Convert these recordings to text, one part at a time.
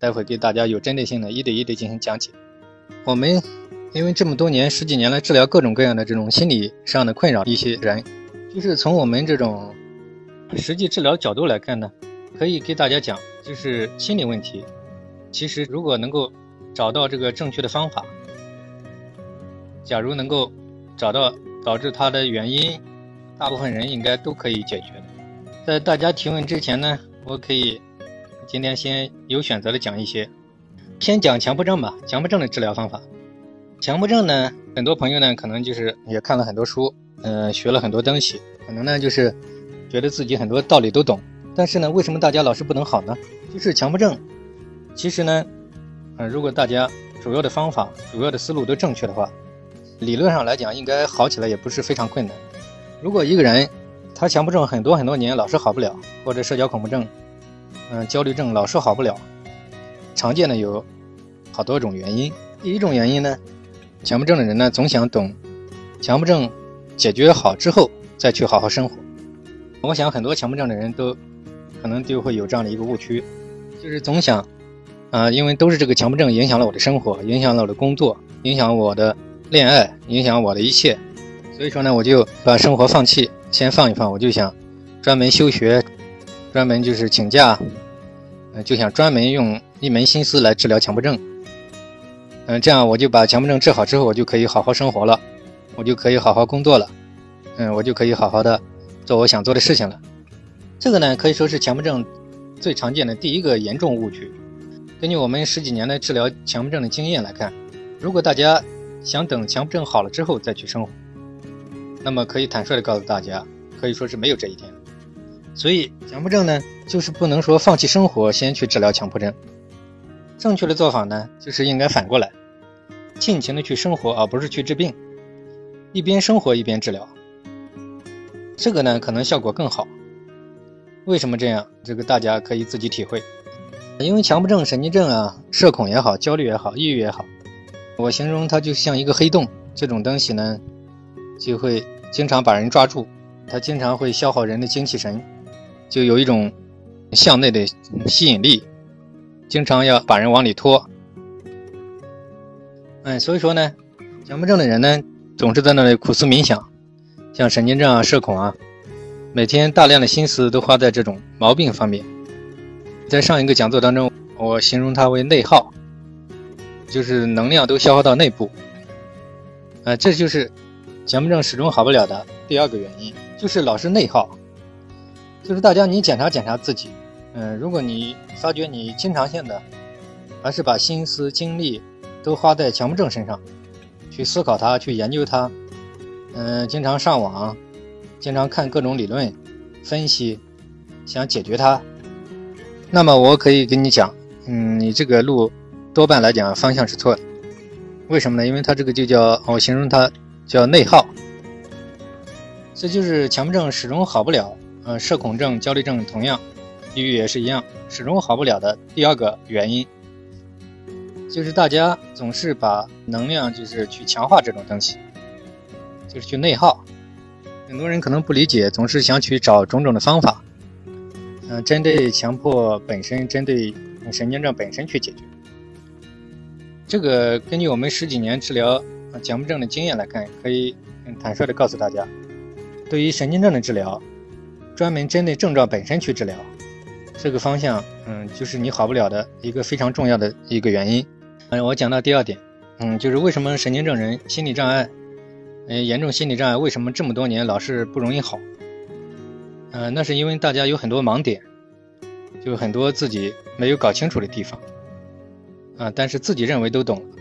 待会给大家有针对性的一对一的进行讲解。我们因为这么多年十几年来治疗各种各样的这种心理上的困扰，一些人就是从我们这种实际治疗角度来看呢，可以给大家讲，就是心理问题，其实如果能够找到这个正确的方法，假如能够找到导致它的原因，大部分人应该都可以解决的。在大家提问之前呢，我可以今天先有选择的讲一些，先讲强迫症吧，强迫症的治疗方法。强迫症呢，很多朋友呢可能就是也看了很多书，嗯，学了很多东西，可能呢就是觉得自己很多道理都懂，但是呢，为什么大家老是不能好呢？就是强迫症，其实呢，嗯，如果大家主要的方法、主要的思路都正确的话，理论上来讲应该好起来也不是非常困难。如果一个人他强迫症很多很多年老是好不了，或者社交恐怖症，嗯，焦虑症老是好不了，常见的有好多种原因。第一种原因呢。强迫症的人呢，总想等强迫症解决好之后再去好好生活。我想很多强迫症的人都可能就会有这样的一个误区，就是总想啊，因为都是这个强迫症影响了我的生活，影响了我的工作，影响我的恋爱，影响我的一切。所以说呢，我就把生活放弃，先放一放，我就想专门休学，专门就是请假，嗯，就想专门用一门心思来治疗强迫症。嗯，这样我就把强迫症治好之后，我就可以好好生活了，我就可以好好工作了，嗯，我就可以好好的做我想做的事情了。这个呢，可以说是强迫症最常见的第一个严重误区。根据我们十几年的治疗强迫症的经验来看，如果大家想等强迫症好了之后再去生活，那么可以坦率的告诉大家，可以说是没有这一天。所以强迫症呢，就是不能说放弃生活先去治疗强迫症，正确的做法呢，就是应该反过来。尽情的去生活，而不是去治病。一边生活一边治疗，这个呢可能效果更好。为什么这样？这个大家可以自己体会。因为强迫症、神经症啊，社恐也好，焦虑也好，抑郁也好，我形容它就像一个黑洞。这种东西呢，就会经常把人抓住，它经常会消耗人的精气神，就有一种向内的吸引力，经常要把人往里拖。嗯，所以说呢，强迫症的人呢，总是在那里苦思冥想，像神经症啊、社恐啊，每天大量的心思都花在这种毛病方面。在上一个讲座当中，我形容它为内耗，就是能量都消耗到内部。啊，这就是强迫症始终好不了的第二个原因，就是老是内耗。就是大家你检查检查自己，嗯，如果你发觉你经常性的，还是把心思精力。都花在强迫症身上，去思考它，去研究它，嗯，经常上网，经常看各种理论分析，想解决它。那么我可以跟你讲，嗯，你这个路多半来讲方向是错的。为什么呢？因为它这个就叫我形容它叫内耗，这就是强迫症始终好不了，呃，社恐症、焦虑症同样，抑郁也是一样，始终好不了的第二个原因。就是大家总是把能量就是去强化这种东西，就是去内耗。很多人可能不理解，总是想去找种种的方法，嗯，针对强迫本身，针对神经症本身去解决。这个根据我们十几年治疗强迫症的经验来看，可以很坦率的告诉大家，对于神经症的治疗，专门针对症状本身去治疗，这个方向，嗯，就是你好不了的一个非常重要的一个原因。嗯，我讲到第二点，嗯，就是为什么神经症人心理障碍，嗯，严重心理障碍为什么这么多年老是不容易好？嗯，那是因为大家有很多盲点，就很多自己没有搞清楚的地方，啊，但是自己认为都懂了，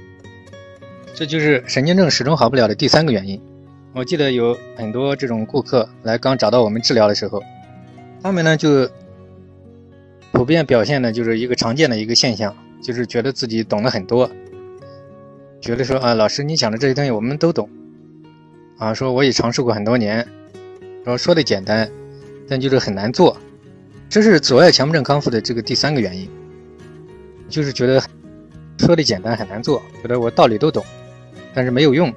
这就是神经症始终好不了的第三个原因。我记得有很多这种顾客来刚找到我们治疗的时候，他们呢就普遍表现的就是一个常见的一个现象。就是觉得自己懂得很多，觉得说啊，老师你讲的这些东西我们都懂，啊，说我也尝试过很多年，说说的简单，但就是很难做，这是阻碍强迫症康复的这个第三个原因，就是觉得说的简单很难做，觉得我道理都懂，但是没有用。